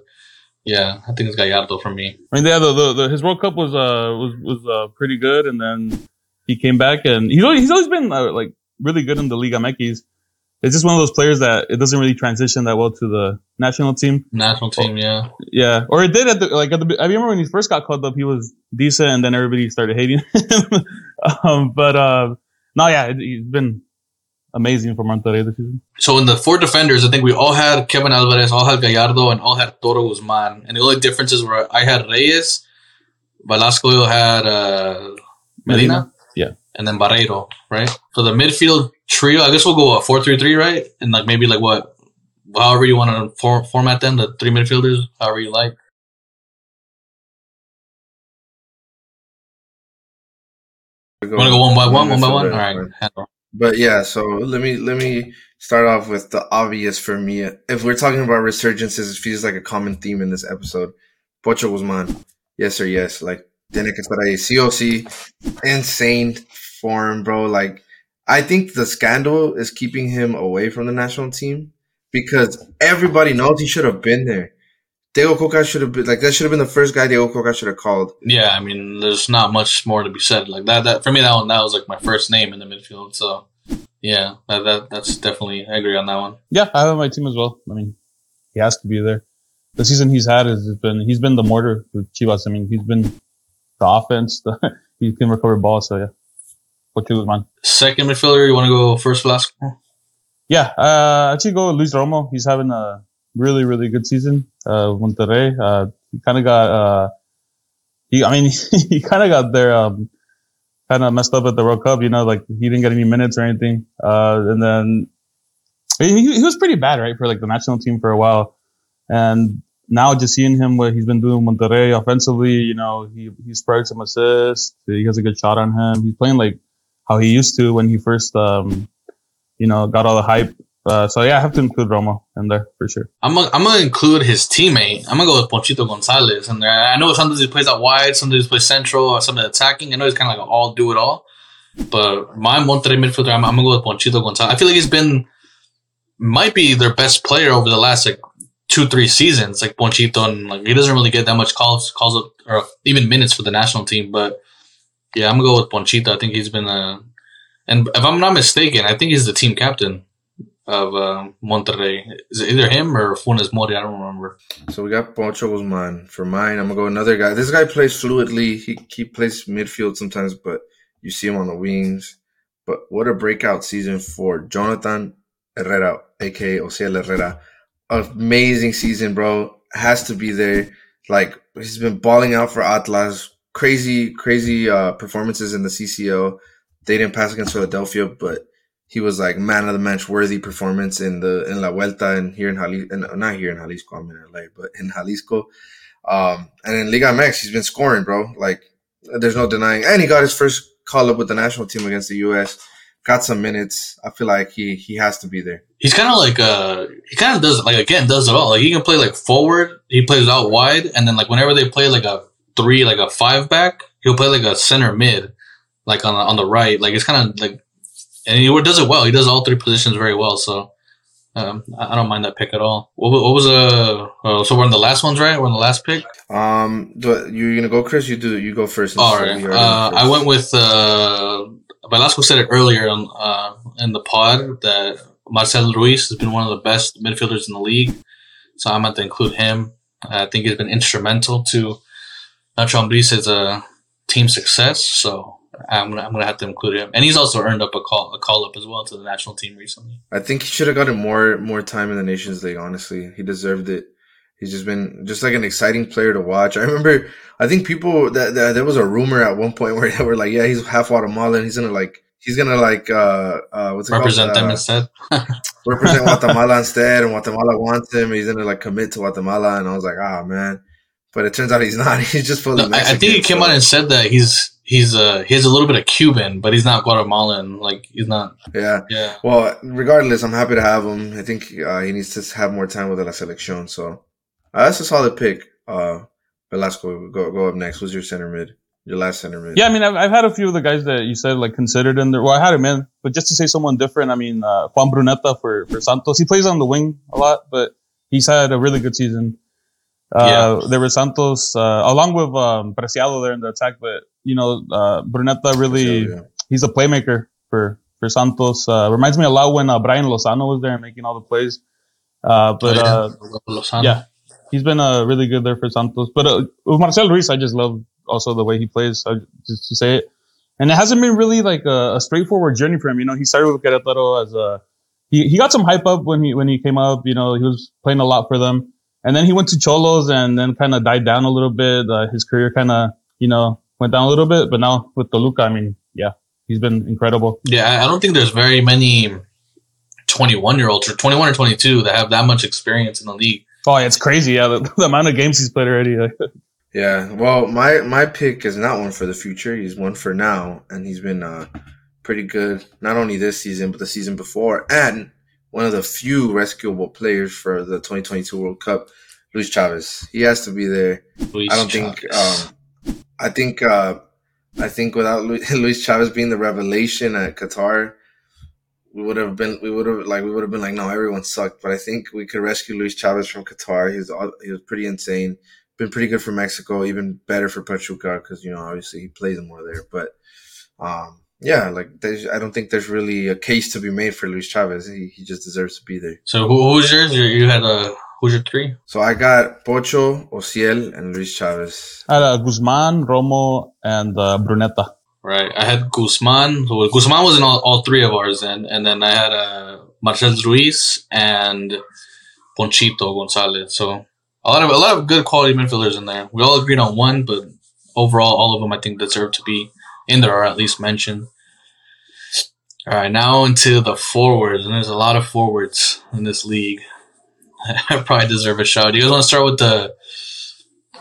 yeah, I think it's Gallardo for me. I mean, yeah, the, the, the his World Cup was uh was was uh, pretty good, and then he came back, and he's always, he's always been uh, like really good in the Liga MX. It's just one of those players that it doesn't really transition that well to the national team. National team, yeah. Yeah, or it did at the like at the. I remember when he first got called up, he was decent, and then everybody started hating him. um, but uh, no, yeah, it, he's been amazing for Monterrey this season. So in the four defenders, I think we all had Kevin Alvarez, all had Gallardo, and all had Toro Guzman. And the only differences were I had Reyes, Velasco had uh, Medina, Medina. And then Barreiro, right? For the midfield trio, I guess we'll go a four-three-three, right? And like maybe like what, however you want to for- format them, the three midfielders, however you like. You want to go one by one, one by one? All right. handle. But yeah, so let me let me start off with the obvious for me. If we're talking about resurgences, it feels like a common theme in this episode. Pocho Guzman, yes or yes, like tiene que estar ahí. COC, insane form, bro. Like I think the scandal is keeping him away from the national team because everybody knows he should have been there. Diego Cocca should have been like that. Should have been the first guy Diego Cocca should have called. Yeah, I mean, there's not much more to be said. Like that, that for me, that one, that was like my first name in the midfield. So, yeah, that, that that's definitely I agree on that one. Yeah, I have my team as well. I mean, he has to be there. The season he's had has been he's been the mortar for Chivas. I mean, he's been the offense. The, he can recover balls. So yeah, what you man? Second midfielder, you want to go first, last? Yeah, uh, actually go with Luis Romo. He's having a really really good season. Uh, Monterrey. Uh, he kind of got uh, he. I mean, he kind of got there. Um, kind of messed up at the World Cup. You know, like he didn't get any minutes or anything. Uh, and then he, he was pretty bad, right, for like the national team for a while. And now just seeing him what he's been doing in Monterrey offensively, you know, he he sparked some assists. He has a good shot on him. He's playing like how he used to when he first, um, you know, got all the hype. Uh, so yeah, I have to include Romo in there for sure. I'm gonna, I'm gonna include his teammate. I'm gonna go with Ponchito Gonzalez. And there, I know sometimes he plays out wide, sometimes he plays central, or something attacking. I know he's kind of like an all do it all. But my Monterrey midfielder, I'm, I'm gonna go with Ponchito Gonzalez. I feel like he's been might be their best player over the last like two three seasons. Like Ponchito, and like he doesn't really get that much calls calls up, or even minutes for the national team. But yeah, I'm gonna go with Ponchito. I think he's been a, and if I'm not mistaken, I think he's the team captain of uh, Monterrey. Is it either him or Funes Mori? I don't remember. So we got Pocho Guzman. For mine, I'm gonna go another guy. This guy plays fluidly. He he plays midfield sometimes, but you see him on the wings. But what a breakout season for Jonathan Herrera, aka Ozziel Herrera. Amazing season, bro. Has to be there. Like he's been balling out for Atlas. Crazy, crazy uh, performances in the CCO. They didn't pass against Philadelphia, but he was like man of the match worthy performance in the in La Vuelta and here in Jalisco, not here in Jalisco, I'm in LA, but in Jalisco. Um, and in Liga MX, he's been scoring, bro. Like there's no denying. And he got his first call up with the national team against the US. Got some minutes. I feel like he he has to be there. He's kind of like uh he kind of does it like again does it all. Like he can play like forward, he plays out wide, and then like whenever they play like a three, like a five back, he'll play like a center mid, like on the, on the right. Like it's kind of like, and he does it well. He does all three positions very well. So um, I don't mind that pick at all. What, what was uh, uh so we're in the last ones, right? We're in the last pick. Um, do, you're gonna go, Chris? You do. You go first. All right. Uh, I went with uh, Velasco said it earlier on, uh, in the pod that Marcel Ruiz has been one of the best midfielders in the league. So I'm going to include him. I think he's been instrumental to Nacho Ambriz's uh, team success. So I'm gonna, I'm gonna have to include him, and he's also earned up a call a call up as well to the national team recently. I think he should have gotten more more time in the Nations League. Honestly, he deserved it. He's just been just like an exciting player to watch. I remember, I think people that, that there was a rumor at one point where they were like, "Yeah, he's half Guatemalan. He's gonna like he's gonna like uh uh what's it Represent called? them Uh, instead. represent Guatemala instead, and Guatemala wants him. He's gonna like commit to Guatemala, and I was like, ah man. But it turns out he's not. He's just fully No, I, Mexican. I think he came out and said that he's he's uh he has a little bit of Cuban, but he's not Guatemalan. Like he's not. yeah. Yeah. Well, regardless, I'm happy to have him. I think uh, he needs to have more time with the La Selección. So uh, that's a solid pick. Uh, Velasco, go go up next. Who's your center mid? Your last center mid? Yeah, I mean, I've, I've had a few of the guys that you said like considered in there. Well, I had him in, but just to say someone different, I mean, uh, Juan Brunetta for, for Santos. He plays on the wing a lot, but he's had a really good season. Uh, There was Santos, uh, along with um, Preciado there in the attack, but you know, uh, Bruneta really, So, yeah. he's a playmaker for for Santos. Uh, reminds me a lot when uh, Brian Lozano was there making all the plays. Uh, but Oh, yeah. uh, Lozano. yeah, he's been uh, really good there for Santos. But uh, with Marcel Ruiz, I just love also the way he plays. I, just to say it, and it hasn't been really like a, a straightforward journey for him. You know, he started with Querétaro as a he, he got some hype up when he when he came up. You know, he was playing a lot for them, and then he went to Xolos and then kind of died down a little bit. Uh, his career kind of you know went down a little bit, but now with Toluca, I mean, yeah, he's been incredible. Yeah, I- I don't think there's very many 21 year olds or 21 or 22 that have that much experience in the league. Oh, it's crazy. Yeah, the, the amount of games he's played already. Yeah, well, my my pick is not one for the future. He's one for now, and he's been uh, pretty good not only this season but the season before, and one of the few rescuable players for the 2022 World Cup, Luis Chavez. He has to be there. Luis I don't Chavez. think. Um, I think. Uh, I think without Luis Chavez being the revelation at Qatar, we would have been. We would have like. We would have been like, no, everyone sucked. But I think we could rescue Luis Chavez from Qatar. He was. all- He was pretty insane. Been pretty good for Mexico. Even better for Pachuca because you know obviously he plays more there. But um, yeah, like there's. I don't think there's really a case to be made for Luis Chavez. He he just deserves to be there. So who, who's yours? You, you had a who's your three? So I got Pocho, Ozziel, and Luis Chavez. I had uh, Guzman, Romo, and uh, Brunetta. Right. I had Guzman. Guzman was in all, all three of ours, and and then I had uh, Marcel Ruiz and Ponchito Gonzalez. So a lot of a lot of good quality midfielders in there. We all agreed on one, but overall, all of them I think deserve to be in there or at least mentioned. All right, now into the forwards, and there's a lot of forwards in this league. I probably deserve a shout. Do you guys want to start with the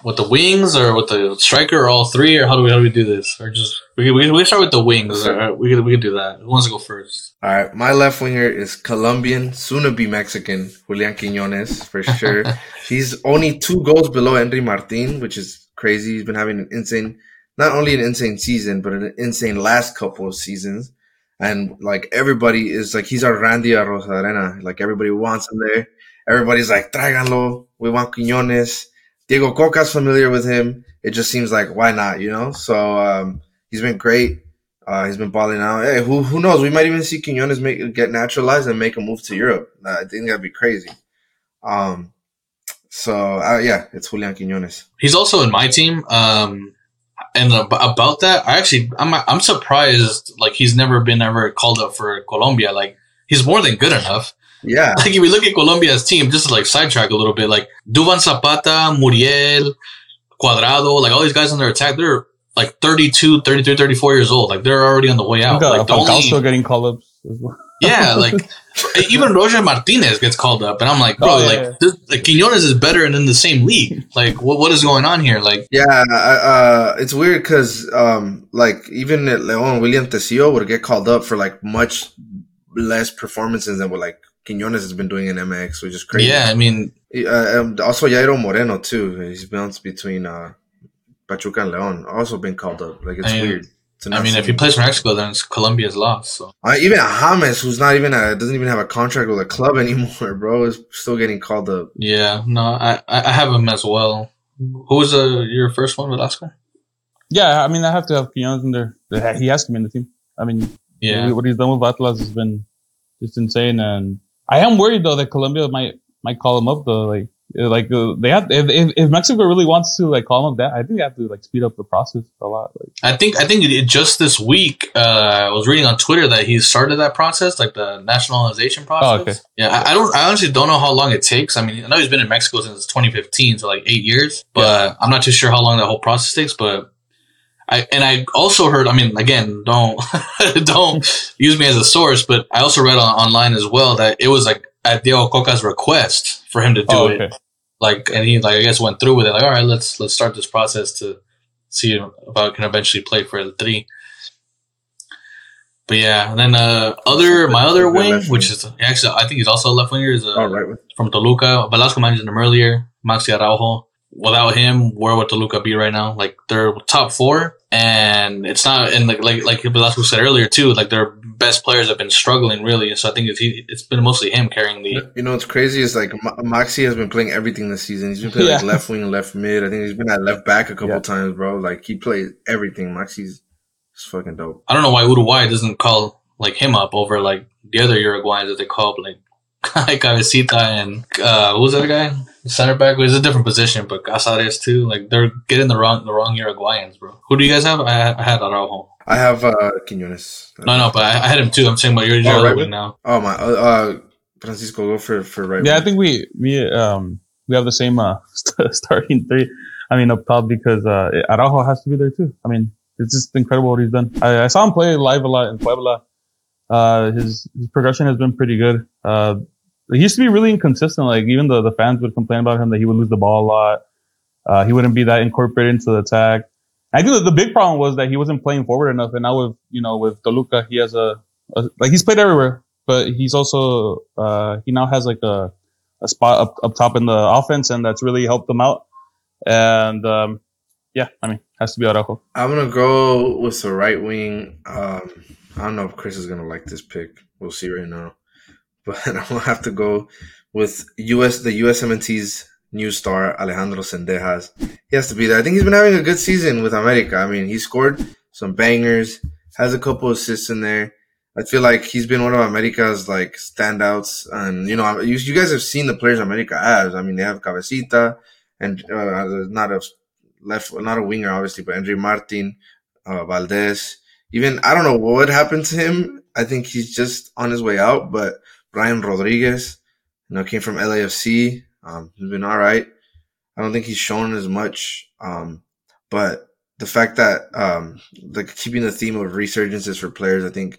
with the wings or with the striker or all three or how do we how do we do this or just we we, we start with the wings or we could we could do that. Who wants to go first? All right, my left winger is Colombian, soon to be Mexican, Julian Quinones for sure. He's only two goals below Henry Martin, which is crazy. He's been having an insane, not only an insane season, but an insane last couple of seasons. And like everybody is like, he's our Randy Arozarena. Like everybody wants him there. Everybody's like, tráiganlo. We want Quinones. Diego Cocca's familiar with him. It just seems like, why not, you know? So, um, he's been great. Uh, he's been balling out. Hey, who who knows? We might even see Quinones make get naturalized and make a move to Europe. Uh, I think that'd be crazy. Um, so uh, yeah, it's Julian Quinones. He's also in my team. Um, and ab- about that, I actually I'm I'm surprised. Like he's never been ever called up for Colombia. Like he's more than good enough. Yeah, Like if we look at Colombia's team, just to like sidetrack a little bit, like Duvan Zapata, Muriel, Cuadrado, like all these guys on their attack, they're like 32, 33, 34 years old. Like they're already on the way out. got Like the Falcao only, getting call ups as well. yeah, like even Roger Martinez gets called up, and I'm like, bro, Oh, yeah, like, yeah. This, like Quinones is better and in the same league. Like, what what is going on here? Like, yeah. Uh, it's weird because um, like even Leon William Tesillo would get called up for like much less performances than what like Quinones has been doing in MX, which is crazy. yeah, I mean, Uh, um, also Jairo Moreno too. He's bounced between uh, Pachuca and Leon. Also been called up. Like it's I mean- weird. to I mean, if he plays for Mexico, then it's Colombia's loss. So Uh, even James, who's not even a, doesn't even have a contract with a club anymore, bro, is still getting called up. yeah, no, I I I have him as well. Who was uh, your first one, Velasco? Yeah, I mean, I have to have Quinones in there. He has to be in the team. I mean, Yeah, what he's done with Atlas has been just insane. And I am worried though that Colombia might might call him up though. Like like uh, they have if, if if Mexico really wants to like call him up, that I think they have to like speed up the process a lot. Like I think I think it, just this week, uh, I was reading on Twitter that he started that process, like the nationalization process. Oh, okay. Yeah, I, I don't. I honestly don't know how long it takes. I mean, I know he's been in Mexico since 2015, so like eight years. But I'm not too sure how long that whole process takes. But I and I also heard. I mean, again, don't don't use me as a source, but I also read on, online as well that it was like at Diego Cocca's request for him to do oh, it like and he like I guess went through with it like all right let's let's start this process to see if I can eventually play for the three. But yeah, and then uh other my other wing, which is actually I think he's also a left winger, is uh, All right. from Toluca. Velasco mentioned him earlier, Maxi Araujo. Without him, where would Toluca be right now? Like they're top four, and it's not. And like like like Velasco said earlier too, like their best players have been struggling really. So I think it's he, it's been mostly him carrying the. You know what's crazy is like Ma- Maxi has been playing everything this season. He's been playing like left wing, left mid. I think he's been at left back a couple Yeah. times, bro. Like he plays everything. Maxi's is fucking dope. I don't know why Uruguay doesn't call like him up over like the other Uruguayans that they call up, like Cabecita and uh, who was that guy? Center back. It was a different position, but Cáceres too. Like they're getting the wrong the wrong Uruguayans, bro. Who do you guys have? I, I had Araujo. I have uh Quinones. No, no, but I, I had him too. I'm saying about your, your Oh, right. wing now. Oh my. Uh, uh Francisco, go for for right. Yeah, I think we we um we have the same uh st- starting three. I mean up top because uh Araujo has to be there too. I mean it's just incredible what he's done. I, I saw him play live a lot in Puebla. Uh, his his progression has been pretty good. Uh, he used to be really inconsistent. Like even the the fans would complain about him that he would lose the ball a lot. Uh, he wouldn't be that incorporated into the attack. I think the big problem was that he wasn't playing forward enough, and now with you know with Toluca, he has a, a like he's played everywhere, but he's also uh, he now has like a a spot up up top in the offense, and that's really helped him out. And um, yeah, I mean, has to be Araujo. I'm gonna go with the right wing. Um, I don't know if Chris is gonna like this pick. We'll see right now, but gonna have to go with US the USMNT's new star Alejandro Zendejas. He has to be there. I think he's been having a good season with America. I mean, he scored some bangers, has a couple assists in there. I feel like he's been one of America's like standouts, and you know, you, you guys have seen the players America has. I mean, they have Cabecita, and uh, not a left, not a winger, obviously, but Henry Martin, uh, Valdés. Even I don't know what happened to him. I think he's just on his way out. But Brian Rodriguez, you know, came from LAFC. Um, he's been all right. I don't think he's shown as much. Um, but the fact that um, like keeping the theme of resurgences for players, I think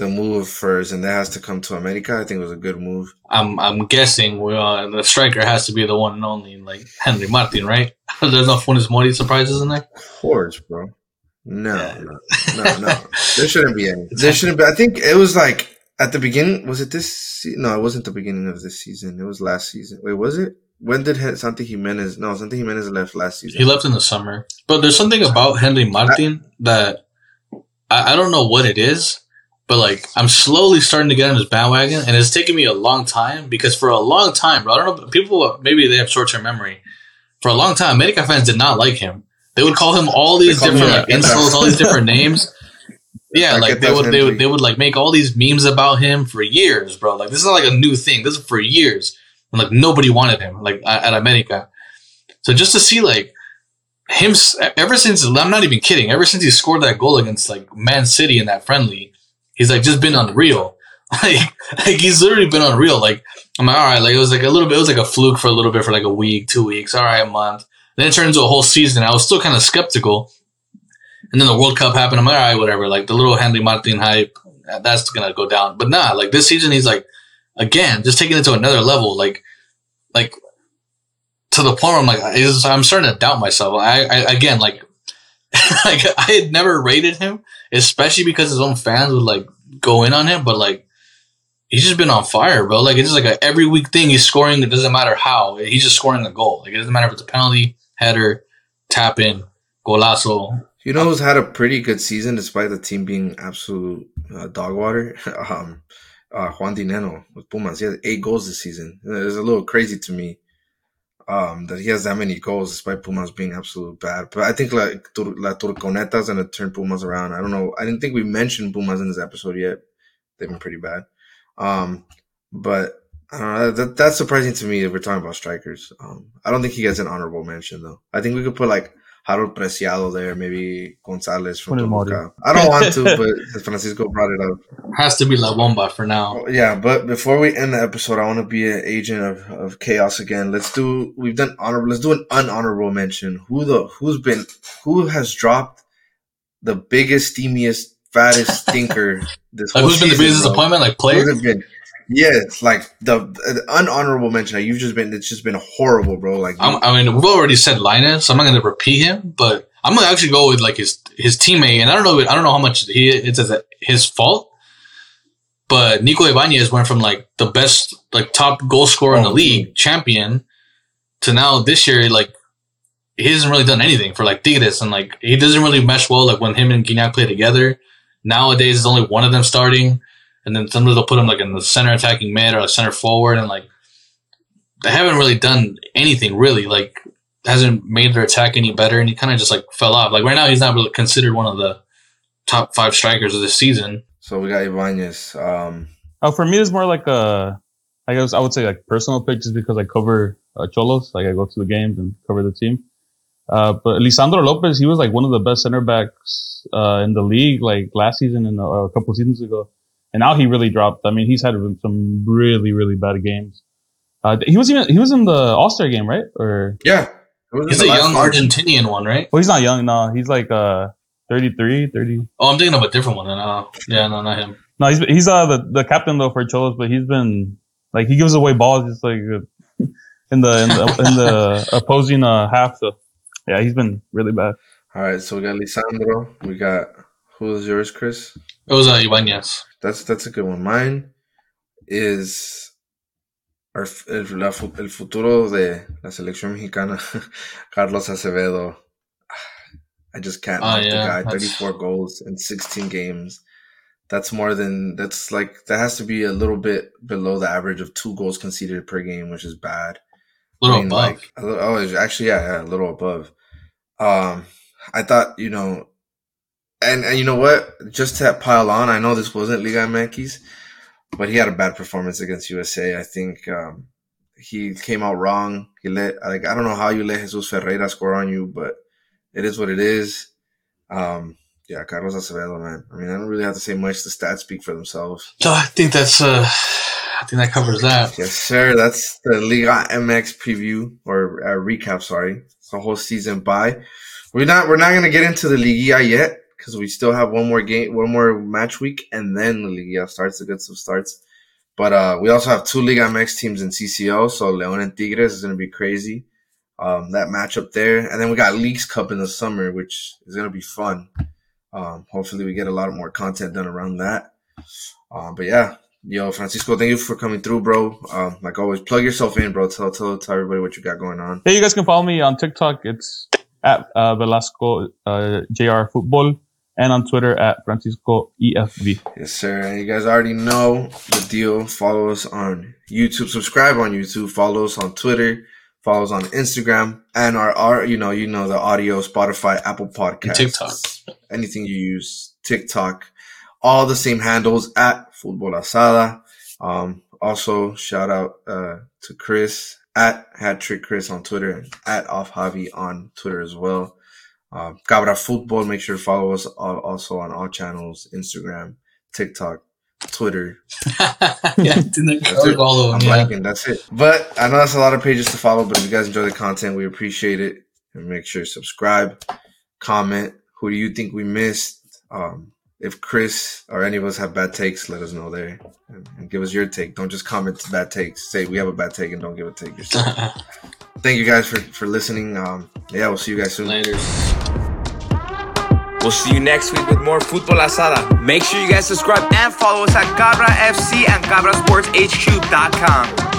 the move for has to come to America, I think was a good move. I'm I'm guessing uh, the striker has to be the one and only, like Henry Martin, right? There's no Funes Mori surprises in there. Of course, bro. No, yeah. no, no, no. there shouldn't be any. There shouldn't be. I think it was like at the beginning. Was it this? Se- no, it wasn't the beginning of this season. It was last season. Wait, was it? When did Santi Giménez? No, Santi Giménez left last season. He left in the summer. But there's something about Henry Martin I, that I, I don't know what it is but like I'm slowly starting to get on his bandwagon, and it's taken me a long time because for a long time, bro, I don't know, people maybe they have short term memory. For a long time, America fans did not like him. They would call him all these different like insults, all these different names. Yeah, like they would, they would, they would like make all these memes about him for years, bro. Like this is not like a new thing. This is for years, and like nobody wanted him, like at America. So just to see like him, ever since I'm not even kidding, ever since he scored that goal against like Man City in that friendly, he's like just been unreal. Like, like he's literally been unreal. Like I'm like, all right, like it was like a little bit, it was like a fluke for a little bit for like a week, two weeks, all right, a month. Then it turned into a whole season. I was still kind of skeptical. And then the World Cup happened. I'm like, all right, whatever. Like the little Henry Martin hype, uh, that's gonna go down. But nah, like this season, he's like, again, just taking it to another level. Like, like to the point where I'm like, I'm starting to doubt myself. I, I again, like, like I had never rated him especially because his own fans would like go in on him. But like, he's just been on fire, bro. Like it's just like a every week thing. He's scoring. It doesn't matter how. He's just scoring a goal. Like it doesn't matter if it's a penalty, header, tap in, golazo. You know who's had a pretty good season despite the team being absolute uh, dog water? um, uh, Juan Dinenno with Pumas. He has eight goals this season. It's a little crazy to me um, that he has that many goals despite Pumas being absolute bad. But I think like La Turconeta's gonna turn Pumas around. I don't know. I didn't think we mentioned Pumas in this episode yet. They've been pretty bad. Um, but I don't know. That, that's surprising to me if we're talking about strikers. Um, I don't think he gets an honorable mention though. I think we could put like Harold Preciado there, maybe Gonzalez from Toluca. I don't want to, but Francisco brought it up. Has to be La Bomba for now. Oh, yeah, but before we end the episode, I want to be an agent of, of chaos again. Let's do. We've done honorable. Let's do an unhonorable mention. Who the who's been who has dropped the biggest, steamiest, fattest stinker this like whole who's been the biggest disappointment? Like player. Yeah, it's like the, the unhonorable mention. You've just been, it's just been horrible, bro. Like I'm, i mean, we've already said Lainez. so I'm not going to repeat him, but I'm going to actually go with like his his teammate, and I don't know, I don't know how much he it's as his fault, but Nico Ibanez went from like the best, like top goal scorer oh, in the oh, league, champion, to now this year, like he hasn't really done anything for like Tigres, and like he doesn't really mesh well. Like when him and Gignac play together, nowadays there's only one of them starting and then sometimes they'll put him like in the center attacking mid or like center forward, and like they haven't really done anything really. Like hasn't made their attack any better, and he kind of just like fell off. Like right now, he's not really considered one of the top five strikers of this season. So we got Ibanez. Um, oh, for me, it's more like a, I guess I would say like personal pick, just because I cover uh, Xolos. Like I go to the games and cover the team. Uh, but Lisandro Lopez, he was like one of the best center backs uh, in the league, like last season and uh, a couple seasons ago and now he really dropped. I mean, he's had some really, really bad games. Uh, he was even he was in the All Star game, right? Or yeah, he's a young Argentinian one, right? Well, he's not young. No, he's like uh 33, 30. Oh, I'm thinking of a different one. Uh, yeah, no, not him. No, he's he's uh the, the captain though for Xolos, but he's been like he gives away balls just like uh, in the in the, in the opposing uh, half. So yeah, he's been really bad. All right, so we got Lisandro. We got who is yours, Chris? It was uh, Ibanez. That's that's a good one. Mine is our, el, la, el futuro de la selección mexicana, Carlos Acevedo. I just can't knock yeah, the guy. that's- 34 goals in 16 games. That's more than that's like that has to be a little bit below the average of two goals conceded per game, which is bad. A little I mean, above. like, a little, oh, actually, yeah, yeah, a little above. Um, I thought, you know, and and you know what? Just to pile on, I know this wasn't Liga MX, but he had a bad performance against USA. I think um, he came out wrong. He let like I don't know how you let Jesus Ferreira score on you, but it is what it is. Um, yeah, Carlos Acevedo, man. I mean, I don't really have to say much. The stats speak for themselves. So I think that's uh, I think that covers that. Yes, sir. That's the Liga MX preview or uh, recap. Sorry, it's the whole season by. We're not. We're not gonna get into the Liga yet because we still have one more game, one more match week, and then the Liga starts to get some starts. But uh, we also have two Liga MX teams in CCO, so Leon and Tigres is gonna be crazy. Um, that matchup there, and then we got Leagues Cup in the summer, which is gonna be fun. Um, hopefully, we get a lot more content done around that. Um, but yeah, Yo, Francisco, thank you for coming through, bro. Um, like always, plug yourself in, bro. Tell, tell, tell everybody what you got going on. Hey, you guys can follow me on TikTok. It's at uh, Velasco uh, JR Football and on Twitter at Francisco E EFV. Yes, sir. You guys already know the deal. Follow us on YouTube. Subscribe on YouTube. Follow us on Twitter. Follow us on Instagram and our, our you know, you know the audio, Spotify, Apple Podcasts, TikTok. anything you use, TikTok, all the same handles at Football Asada. Um, also shout out uh, to Chris at Hat Trick Chris on Twitter and at Off Javi on Twitter as well. Uh, Cabra Football. Make sure to follow us al- also on all channels: Instagram, TikTok, Twitter. yeah, I think that That's it. all of I'm. Yeah. liking. That's it. But I know that's a lot of pages to follow. But if you guys enjoy the content, we appreciate it. And make sure to subscribe, comment. Who do you think we missed? Um, if Chris or any of us have bad takes, let us know there and, and give us your take. Don't just comment bad takes. Say we have a bad take and don't give a take yourself. Thank you guys for for listening. Um, yeah, we'll see you guys soon. Later. We'll see you next week with more Football Asada. Make sure you guys subscribe and follow us at Cabra FC and CabraSportsHQ.com.